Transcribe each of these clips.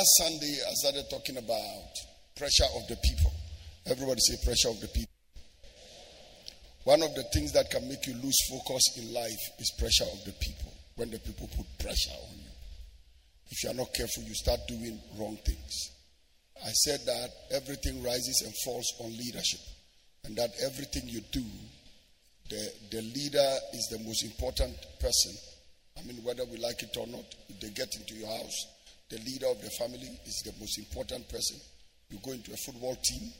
last Sunday, I started talking about pressure of the people. Everybody say pressure of the people. One of the things that can make you lose focus in life is pressure of the people. When the people put pressure on you. If you are not careful, you start doing wrong things. I said that everything rises and falls on leadership, and that everything you do, the, the leader is the most important person. I mean, whether we like it or not, if they get into your house, the leader of the family is the most important person. You go into a football team,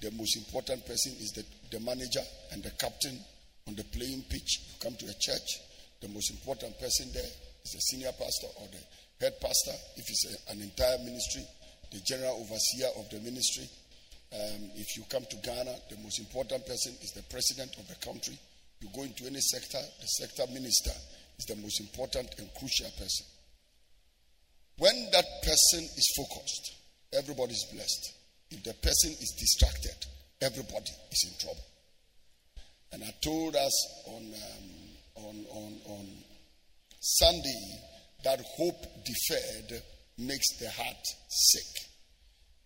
the most important person is the, the manager and the captain on the playing pitch. You come to a church, the most important person there is the senior pastor or the head pastor, if it's a, an entire ministry, the general overseer of the ministry. Um, if you come to Ghana, the most important person is the president of the country. You go into any sector, the sector minister is the most important and crucial person. When that person is focused, everybody is blessed. If the person is distracted, everybody is in trouble. And I told us on, um, on, on, on Sunday that hope deferred makes the heart sick.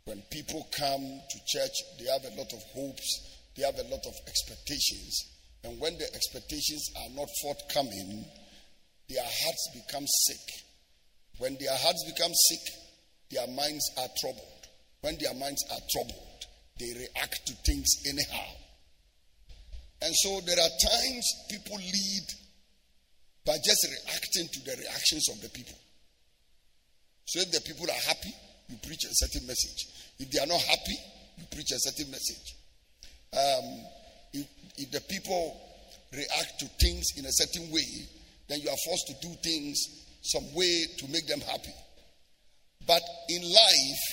When people come to church, they have a lot of hopes, they have a lot of expectations. And when the expectations are not forthcoming, their hearts become sick. When their hearts become sick, their minds are troubled. When their minds are troubled, they react to things anyhow. And so there are times people lead by just reacting to the reactions of the people. So if the people are happy, you preach a certain message. If they are not happy, you preach a certain message. Um, if, if the people react to things in a certain way, then you are forced to do things some way to make them happy. But in life,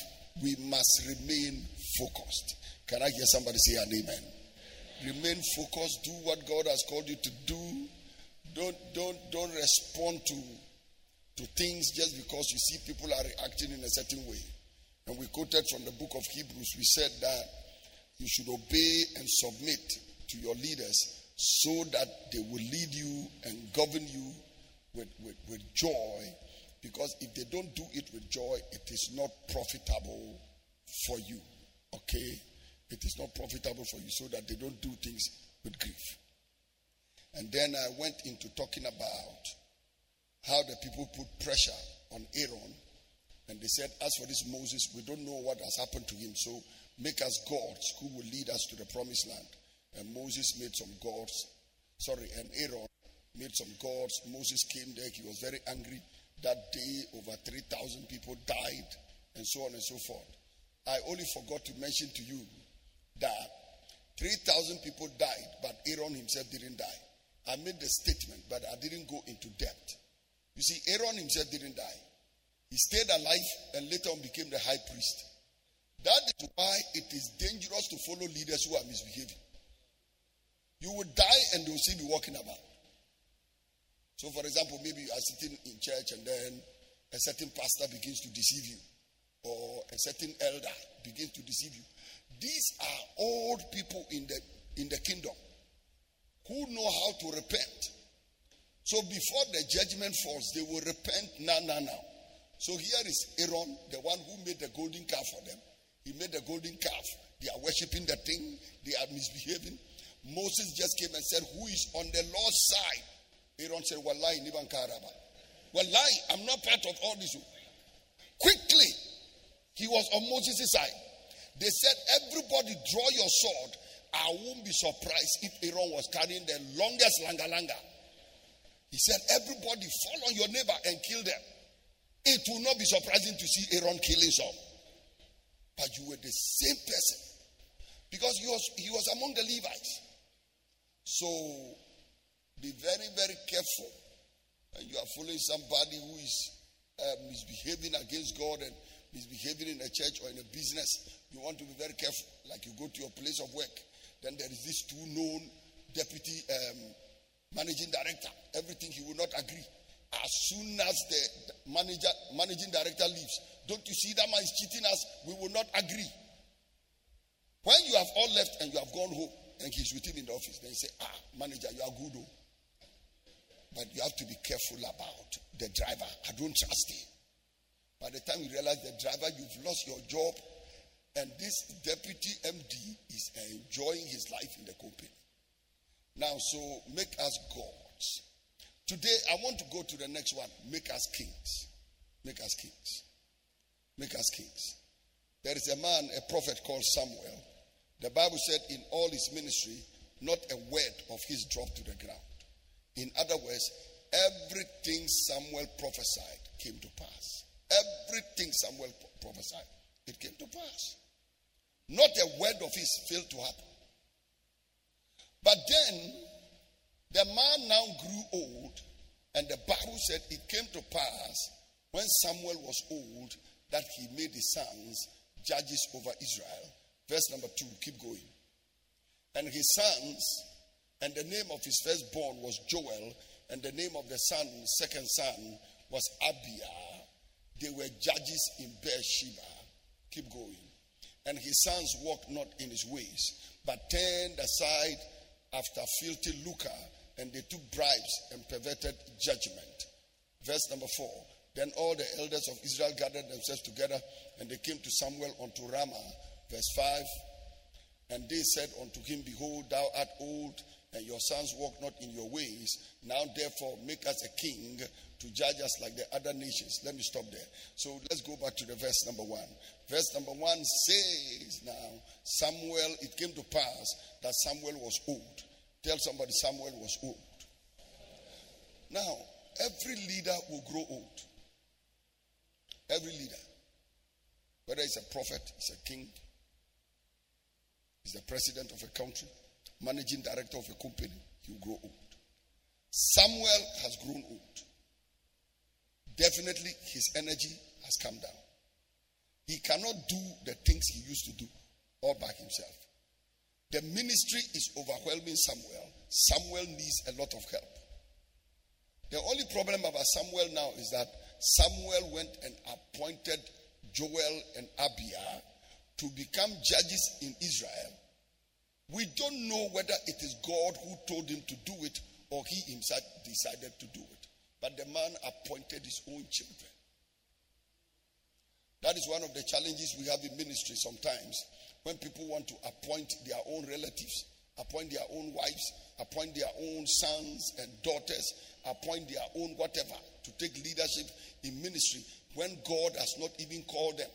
we must remain focused. Can I hear somebody say an amen? Remain focused. Do what God has called you to do. Don't don't don't respond to to things just because you see people are reacting in a certain way. And we quoted from the book of Hebrews. We said that you should obey and submit to your leaders so that they will lead you and govern you with, with, with joy because if they don't do it with joy, it is not profitable for you. Okay? It is not profitable for you so that they don't do things with grief. And then I went into talking about how the people put pressure on Aaron. And they said, As for this Moses, we don't know what has happened to him. So make us gods who will lead us to the promised land. And Moses made some gods. Sorry, and Aaron made some gods. Moses came there. He was very angry. That day, over 3,000 people died, and so on and so forth. I only forgot to mention to you that 3,000 people died, but Aaron himself didn't die. I made the statement, but I didn't go into depth. You see, Aaron himself didn't die. He stayed alive and later on became the high priest. That is why it is dangerous to follow leaders who are misbehaving. You will die and they will still be walking about. So, for example, maybe you are sitting in church and then a certain pastor begins to deceive you, or a certain elder begins to deceive you. These are old people in the in the kingdom who know how to repent. So before the judgment falls, they will repent now, now, now. So here is Aaron, the one who made the golden calf for them. He made the golden calf. They are worshiping the thing. They are misbehaving. Moses just came and said, "Who is on the Lord's side?" Aaron said, Wallahi, Niban Karaba. Wallahi, I'm not part of all this. Quickly, he was on Moses' side. They said, Everybody draw your sword. I won't be surprised if Aaron was carrying the longest langa langa. He said, Everybody fall on your neighbor and kill them. It will not be surprising to see Aaron killing some. But you were the same person. Because he was, he was among the Levites. So be very, very careful. You are following somebody who is uh, misbehaving against God and misbehaving in a church or in a business. You want to be very careful. Like you go to your place of work, then there is this two known deputy um, managing director. Everything he will not agree. As soon as the manager managing director leaves, don't you see that man is cheating us? We will not agree. When you have all left and you have gone home and he's with him in the office, then you say, Ah, manager, you are good. Oh. But you have to be careful about the driver. I don't trust him. By the time you realize the driver, you've lost your job, and this deputy MD is enjoying his life in the company. Now, so make us gods. Today, I want to go to the next one. Make us kings. Make us kings. Make us kings. There is a man, a prophet called Samuel. The Bible said in all his ministry, not a word of his dropped to the ground. In other words, everything Samuel prophesied came to pass. Everything Samuel prophesied, it came to pass. Not a word of his failed to happen. But then the man now grew old, and the Bible said it came to pass when Samuel was old that he made his sons judges over Israel. Verse number two, keep going. And his sons, and the name of his firstborn was Joel, and the name of the son, second son, was Abiah. They were judges in Beersheba. Keep going. And his sons walked not in his ways, but turned aside after filthy lucre, and they took bribes and perverted judgment. Verse number four. Then all the elders of Israel gathered themselves together, and they came to Samuel unto Ramah. Verse 5. And they said unto him, Behold, thou art old, and your sons walk not in your ways. Now, therefore, make us a king to judge us like the other nations. Let me stop there. So let's go back to the verse number one. Verse number one says, Now, Samuel, it came to pass that Samuel was old. Tell somebody Samuel was old. Now, every leader will grow old. Every leader. Whether he's a prophet, he's a king, he's the president of a country, managing director of a company, will grow old. Samuel has grown old. Definitely his energy has come down. He cannot do the things he used to do all by himself. The ministry is overwhelming Samuel. Samuel needs a lot of help. The only problem about Samuel now is that Samuel went and appointed Joel and Abiah to become judges in Israel. We don't know whether it is God who told him to do it or he himself decided to do it. But the man appointed his own children. That is one of the challenges we have in ministry sometimes when people want to appoint their own relatives, appoint their own wives, appoint their own sons and daughters, appoint their own whatever to take leadership in ministry when God has not even called them.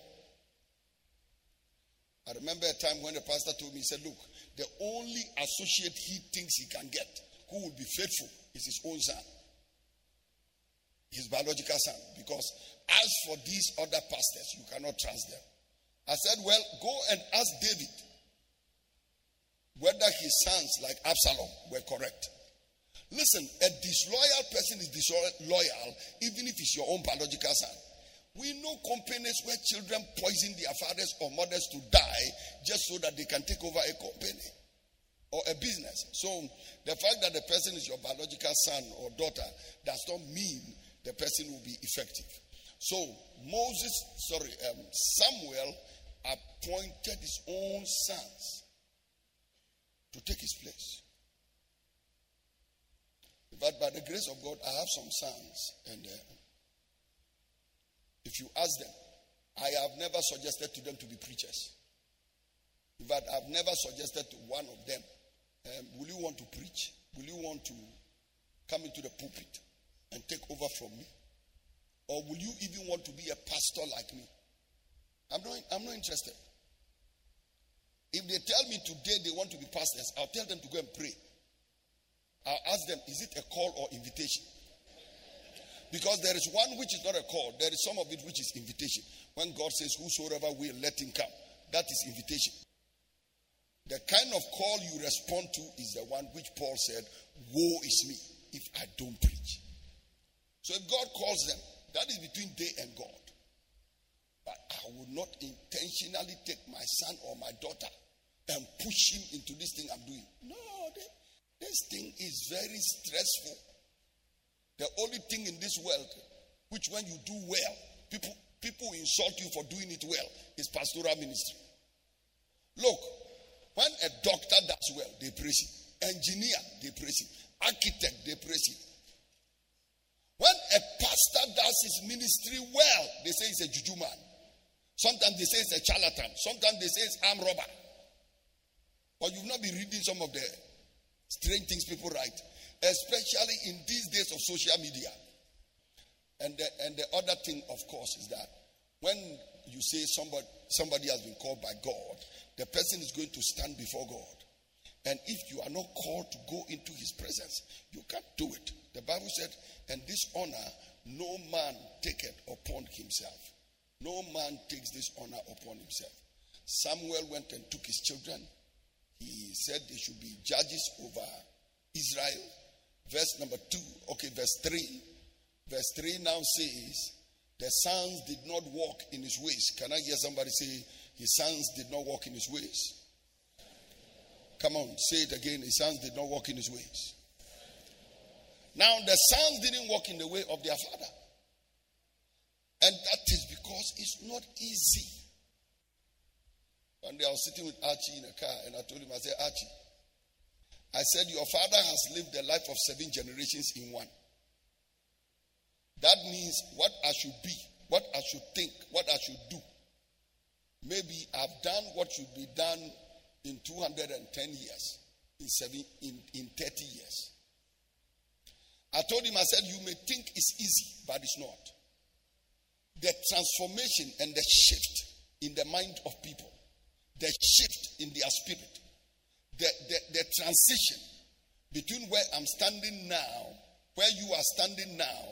I remember a time when the pastor told me, he said, Look, the only associate he thinks he can get who will be faithful is his own son, his biological son. Because as for these other pastors, you cannot trust them. I said, Well, go and ask David whether his sons, like Absalom, were correct. Listen, a disloyal person is disloyal even if it's your own biological son. We know companies where children poison their fathers or mothers to die just so that they can take over a company or a business. So the fact that the person is your biological son or daughter does not mean the person will be effective. So Moses, sorry, um, Samuel appointed his own sons to take his place. But by the grace of God, I have some sons, and uh, if you ask them, I have never suggested to them to be preachers. In fact, I've never suggested to one of them, um, Will you want to preach? Will you want to come into the pulpit and take over from me? Or will you even want to be a pastor like me? I'm not, I'm not interested. If they tell me today they want to be pastors, I'll tell them to go and pray. I'll ask them, is it a call or invitation? Because there is one which is not a call, there is some of it which is invitation. When God says, Whosoever will, let him come. That is invitation. The kind of call you respond to is the one which Paul said, Woe is me if I don't preach. So if God calls them, that is between they and God. But I would not intentionally take my son or my daughter and push him into this thing I'm doing. No, this thing is very stressful. The only thing in this world, which when you do well, people people insult you for doing it well, is pastoral ministry. Look, when a doctor does well, they praise him. Engineer, they praise him. Architect, they praise him. When a pastor does his ministry well, they say he's a juju man. Sometimes they say it's a charlatan. Sometimes they say it's arm robber. But you've not been reading some of the strange things people write, especially in these days of social media. And the, and the other thing, of course, is that when you say somebody, somebody has been called by God, the person is going to stand before God. And if you are not called to go into his presence, you can't do it. The Bible said, and this honor no man taketh upon himself. No man takes this honor upon himself. Samuel went and took his children. He said they should be judges over Israel. Verse number two, okay, verse three. Verse three now says, The sons did not walk in his ways. Can I hear somebody say, His sons did not walk in his ways? Come on, say it again. His sons did not walk in his ways. Now, the sons didn't walk in the way of their father. And that is because it's not easy. One day I was sitting with Archie in a car and I told him, I said, Archie, I said, Your father has lived the life of seven generations in one. That means what I should be, what I should think, what I should do. Maybe I've done what should be done in 210 years, in, seven, in, in 30 years. I told him, I said, You may think it's easy, but it's not the transformation and the shift in the mind of people, the shift in their spirit, the, the, the transition between where I'm standing now, where you are standing now,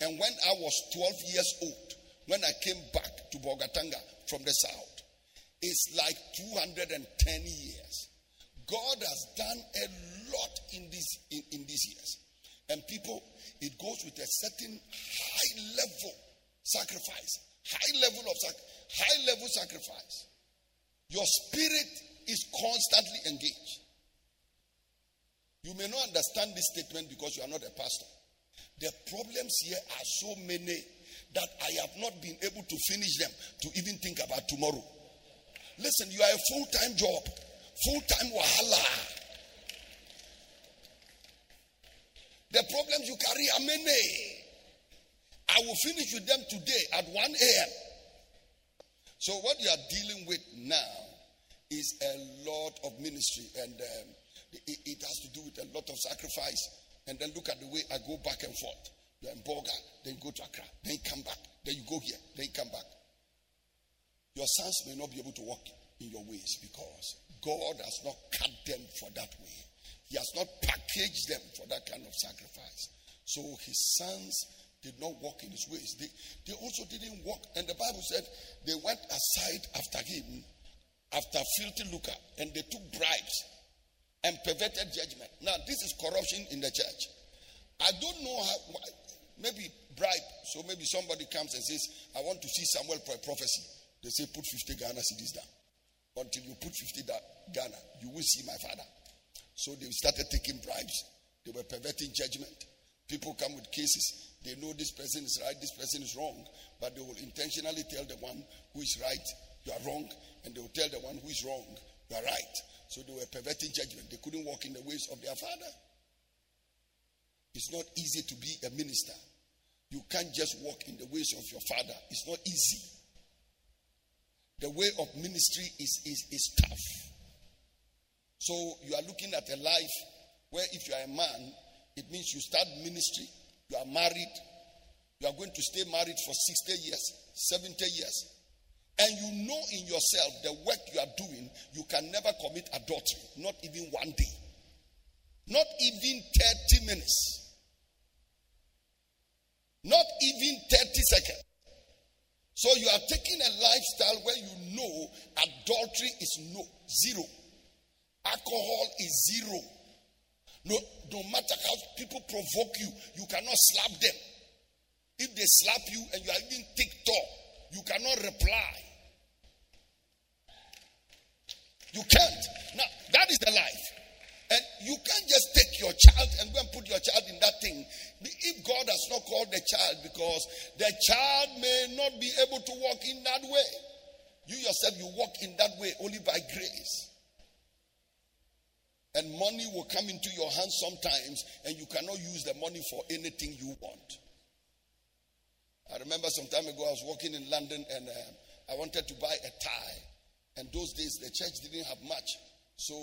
and when I was 12 years old, when I came back to Bolgatanga from the south, is like 210 years. God has done a lot in, this, in, in these years. And people, it goes with a certain high level sacrifice, high level of high level sacrifice. Your spirit is constantly engaged. You may not understand this statement because you are not a pastor. The problems here are so many that I have not been able to finish them to even think about tomorrow. Listen, you are a full time job, full time wahala. The problems you carry are many. I will finish with them today at 1 a.m. So, what you are dealing with now is a lot of ministry, and um, it, it, has to do with a lot of sacrifice. And then look at the way I go back and forth. You're in Bolga, then you go to Accra, then you come back, then you go here, then you come back. Your sons may not be able to walk in your ways because God has not cut them for that way. He has not packaged them for that kind of sacrifice. So his sons did not walk in his ways. They, they also didn't walk. And the Bible said they went aside after him, after filthy lucre, and they took bribes and perverted judgment. Now, this is corruption in the church. I don't know how, maybe bribe. So maybe somebody comes and says, I want to see Samuel for a prophecy. They say, put 50 Ghana cedis down. Until you put 50 Ghana, you will see my father. So they started taking bribes. They were perverting judgment. People come with cases. They know this person is right, this person is wrong, but they will intentionally tell the one who is right, you are wrong, and they will tell the one who is wrong, you are right. So they were perverting judgment. They couldn't walk in the ways of their father. It's not easy to be a minister. You can't just walk in the ways of your father. It's not easy. The way of ministry is, is, is tough. So you are looking at a life where if you are a man, it means you start ministry, you are married, you are going to stay married for 60 years, 70 years. And you know in yourself the work you are doing, you can never commit adultery, not even one day, not even 30 minutes, not even 30 seconds. So you are taking a lifestyle where you know adultery is no zero, alcohol is zero. No, no matter how people provoke you, you cannot slap them. If they slap you and you are even TikTok, you cannot reply. You can't. Now, that is the life. And you can't just take your child and go and put your child in that thing. If God has not called the child, because the child may not be able to walk in that way. You yourself, you walk in that way only by grace. And money will come into your hands sometimes, and you cannot use the money for anything you want. I remember some time ago I was walking in London and uh, I wanted to buy a tie. And those days the church didn't have much. So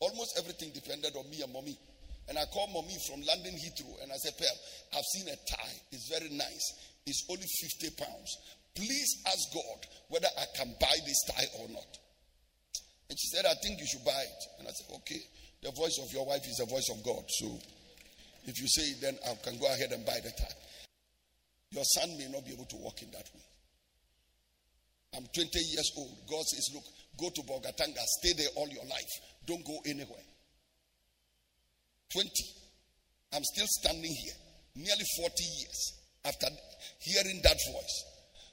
almost everything depended on me and mommy. And I called mommy from London Heathrow and I said, Pearl, I've seen a tie. It's very nice. It's only 50 pounds. Please ask God whether I can buy this tie or not. And she said, I think you should buy it. And I said, okay. The voice of your wife is the voice of God. So if you say it, then I can go ahead and buy the tie. Your son may not be able to walk in that way. I'm 20 years old. God says, look, go to Bolgatanga, stay there all your life. Don't go anywhere. 20. I'm still standing here, nearly 40 years after hearing that voice.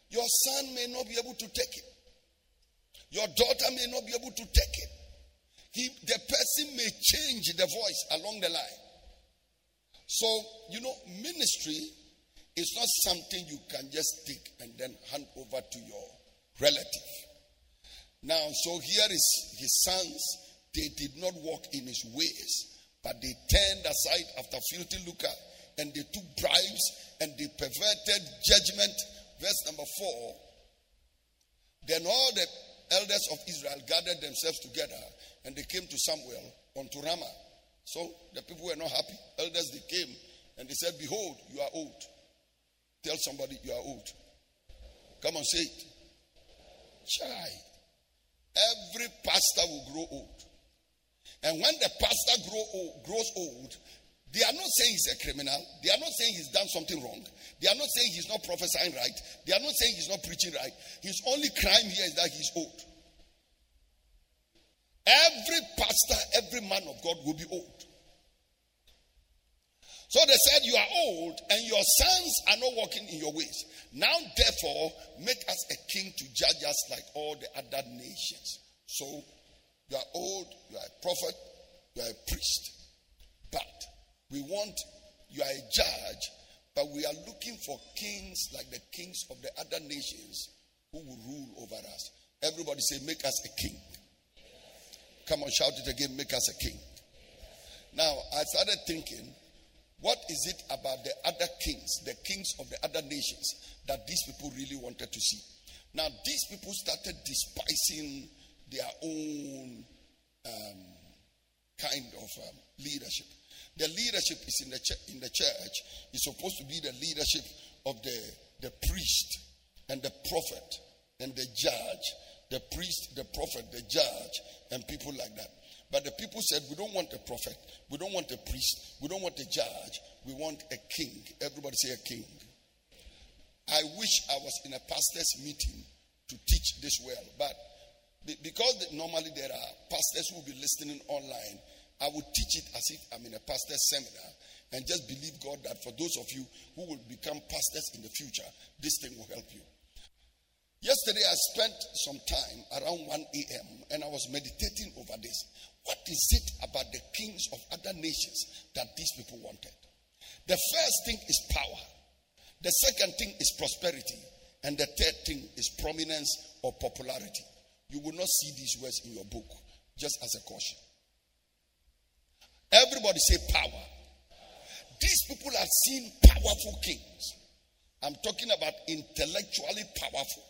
Your son may not be able to take it. Your daughter may not be able to take it. He, the person may change the voice along the line. So, you know, ministry is not something you can just take and then hand over to your relative. Now, so here is his sons. They did not walk in his ways, but they turned aside after filthy lucre and they took bribes and they perverted judgment. Verse number four. Then all the elders of Israel gathered themselves together and they came to Samuel unto Ramah. So the people were not happy. Elders they came and they said, Behold, you are old. Tell somebody you are old. Come on, say it. Child. Every pastor will grow old. And when the pastor grow old, grows old, they are not saying he's a criminal. They are not saying he's done something wrong. They are not saying he's not prophesying right. They are not saying he's not preaching right. His only crime here is that he's old. Every pastor, every man of God will be old. So they said, You are old, and your sons are not walking in your ways. Now, therefore, make us a king to judge us like all the other nations. So, you are old, you are a prophet, you are a priest. But we want, you are a judge, but we are looking for kings like the kings of the other nations who will rule over us. Everybody say, Make us a king. Come on, shout it again, make us a king. Now, I started thinking, what is it about the other kings, the kings of the other nations, that these people really wanted to see? Now, these people started despising their own um, kind of um, leadership. The leadership is in the, ch- in the church, is supposed to be the leadership of the, the priest and the prophet and the judge. The priest, the prophet, the judge, and people like that. But the people said, We don't want a prophet, we don't want a priest, we don't want a judge, we want a king. Everybody say a king. I wish I was in a pastor's meeting to teach this well, but because normally there are pastors who will be listening online, I would teach it as if I'm in a pastor's seminar and just believe God that for those of you who will become pastors in the future, this thing will help you. Yesterday, I spent some time around 1 a.m. and I was meditating over this. What is it about the kings of other nations that these people wanted? The first thing is power, the second thing is prosperity, and the third thing is prominence or popularity. You will not see these words in your book, just as a caution. Everybody say power. These people have seen powerful kings. I'm talking about intellectually powerful.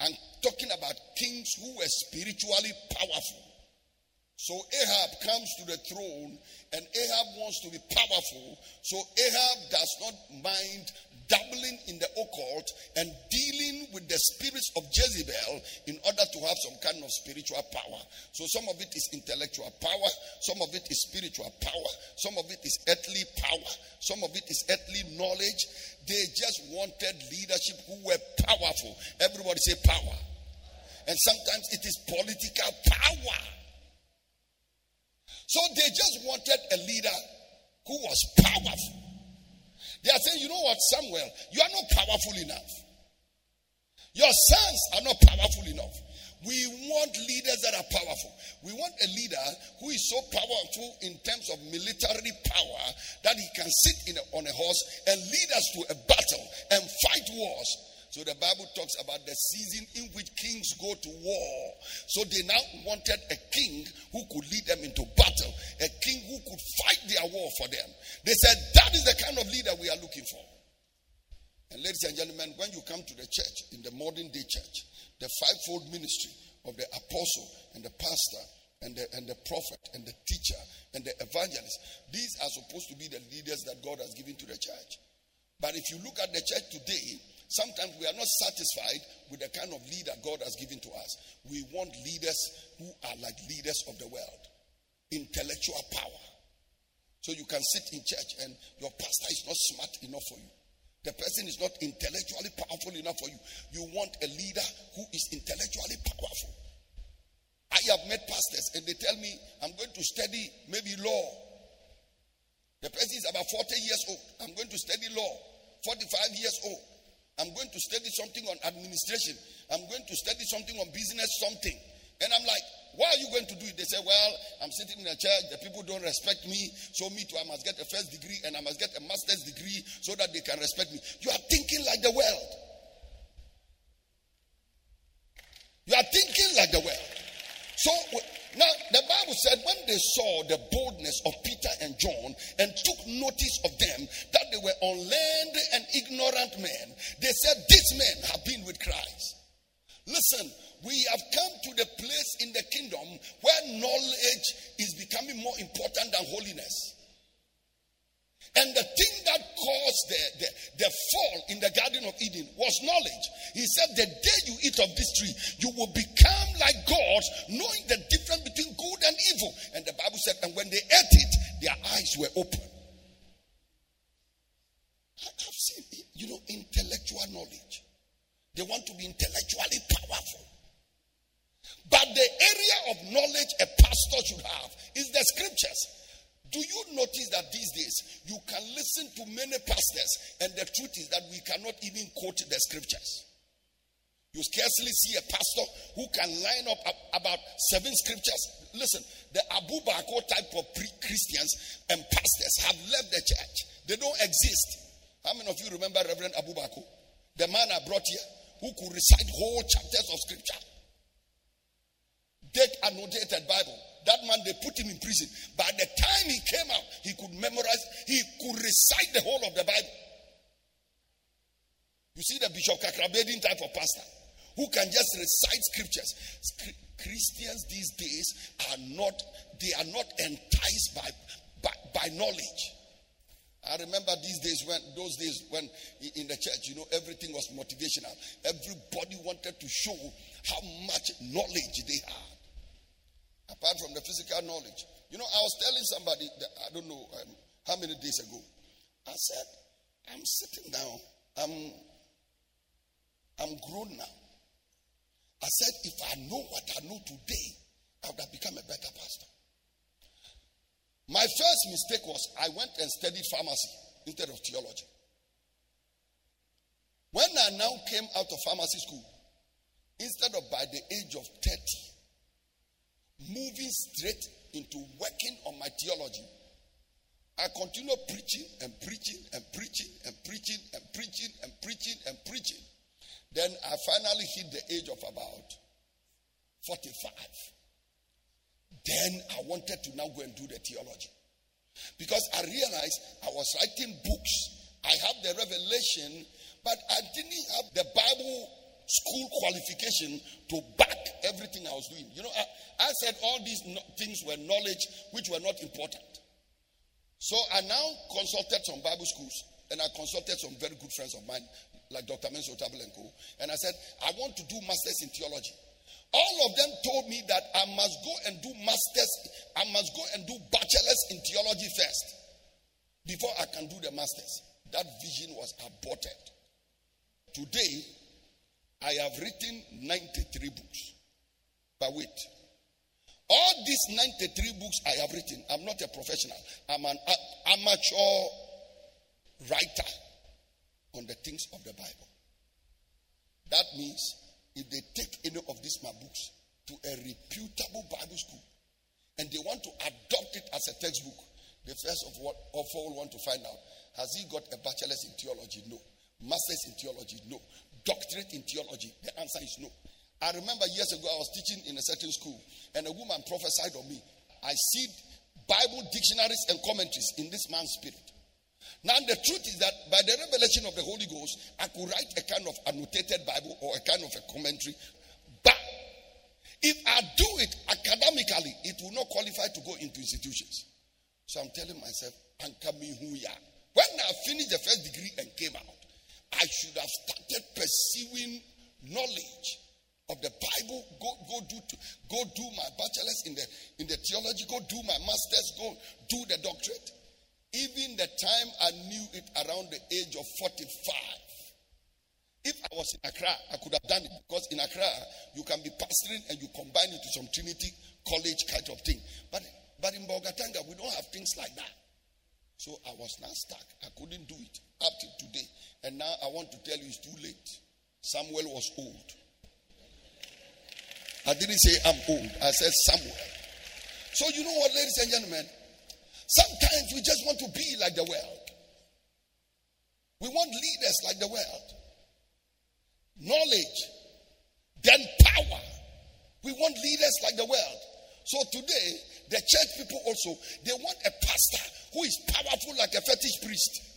I'm talking about kings who were spiritually powerful. So Ahab comes to the throne and Ahab wants to be powerful. So Ahab does not mind dabbling in the occult and dealing with the spirits of Jezebel in order to have some kind of spiritual power. So some of it is intellectual power, some of it is spiritual power, some of it is earthly power, some of it is earthly knowledge. They just wanted leadership who were powerful. Everybody say power. And sometimes it is political power. So they just wanted a leader who was powerful. They are saying, you know what, Samuel, you are not powerful enough. Your sons are not powerful enough. We want leaders that are powerful. We want a leader who is so powerful in terms of military power that he can sit a, on a horse and lead us to a battle and fight wars. So the Bible talks about the season in which kings go to war. So they now wanted a king who could lead them into battle, a king who could fight their war for them. They said, That is the kind of leader we are looking for. And ladies and gentlemen, when you come to the church, in the modern day church, the fivefold ministry of the apostle and the pastor and the, and the prophet and the teacher and the evangelist, these are supposed to be the leaders that God has given to the church. But if you look at the church today, sometimes we are not satisfied with the kind of leader God has given to us. We want leaders who are like leaders of the world, intellectual power. So you can sit in church and your pastor is not smart enough for you. The person is not intellectually powerful enough for you. You want a leader who is intellectually powerful. I have met pastors and they tell me, I'm going to study maybe law. The person is about 40 years old. I'm going to study law. 45 years old. I'm going to study something on administration. I'm going to study something on business, something. And I'm like, why are you going to do it? They say, well, I'm sitting in a church. The people don't respect me. So me too, I must get a first degree and I must get a master's degree so that they can respect me. You are thinking like the world. You are thinking like the world. So now the Bible said when they saw the boldness of Peter and John and took notice of them that they were unlearned and ignorant men, they said, These men have been with Christ. Listen, we have come to the place in the kingdom where knowledge is becoming more important than holiness. And the thing that caused the, the, the, fall in the Garden of Eden was knowledge. He said, The day you eat of this tree, you will become like God, knowing the difference between good and evil. And the Bible said, And when they ate it, their eyes were open. I've seen, you know, intellectual knowledge. They want to be intellectually powerful. But the area of knowledge a pastor should have is the scriptures. Do you notice that these days you can listen to many pastors, and the truth is that we cannot even quote the scriptures? You scarcely see a pastor who can line up about seven scriptures. Listen, the Abu Bakr type of Christians and pastors have left the church. They don't exist. How many of you remember Reverend Abu Bakr? The man I brought here who could recite whole chapters of scripture. Take annotated Bible. That man, they put him in prison. By the time he came out, he could memorize, he could recite the whole of the Bible. You see the Bishop Kakra Baiden type of pastor who can just recite scriptures. Christians these days are not, they are not enticed by, by, by knowledge. I remember these days when those days when in the church, you know, everything was motivational. Everybody wanted to show how much knowledge they had apart from the physical knowledge. You know, I was telling somebody that I don't know um, how many days ago. I said, I'm sitting down. I'm I'm grown now. I said, if I know what I know today, I would have become a better pastor. My first mistake was I went and studied pharmacy instead of theology. When I now came out of pharmacy school, instead of by the age of 30, moving straight into working on my theology. I continued preaching and preaching and preaching and preaching and preaching and preaching and preaching. Then I finally hit the age of about 45. Then I wanted to now go and do the theology. Because I realized I was writing books. I have the revelation, but I didn't have the Bible school qualification to back everything I was doing. You know, I, I said all these no, things were knowledge which were not important. So I now consulted some Bible schools and I consulted some very good friends of mine, like Dr. Menso Tabelenko, and I said, I want to do masters in theology. All of them told me that I must go and do masters, I must go and do bachelors in theology first before I can do the masters. That vision was aborted. Today, I have written 93 books. But wait. All these 93 books I have written, I'm not a professional. I'm an amateur writer on the things of the Bible. That means if they take any of these my books to a reputable Bible school and they want to adopt it as a textbook, the first of, what, of all want to find out has he got a bachelor's in theology? No. Master's in theology? No doctorate in theology? The answer is no. I remember years ago I was teaching in a certain school and a woman prophesied on me. I see Bible dictionaries and commentaries in this man's spirit. Now, the truth is that by the revelation of the Holy Ghost, I could write a kind of annotated Bible or a kind of a commentary. But if I do it academically, it will not qualify to go into institutions. So I'm telling myself, are. when I finished the first degree and came out, I should have started pursuing knowledge of the Bible. Go, go do go do my bachelor's in the in the theology. Go do my master's. Go do the doctorate. Even the time I knew it around the age of 45. If I was in Accra, I could have done it because in Accra, you can be pastoring and you combine it to some Trinity College kind of thing. But, but in Bolgatanga, we don't have things like that. So I was not stuck. I couldn't do it up till today. And now I want to tell you it's too late. Samuel was old. I didn't say I'm old, I said somewhere. So, you know what, ladies and gentlemen? Sometimes we just want to be like the world. We want leaders like the world. Knowledge, then power. We want leaders like the world. So today, the church people also, they want a pastor who is powerful like a fetish priest.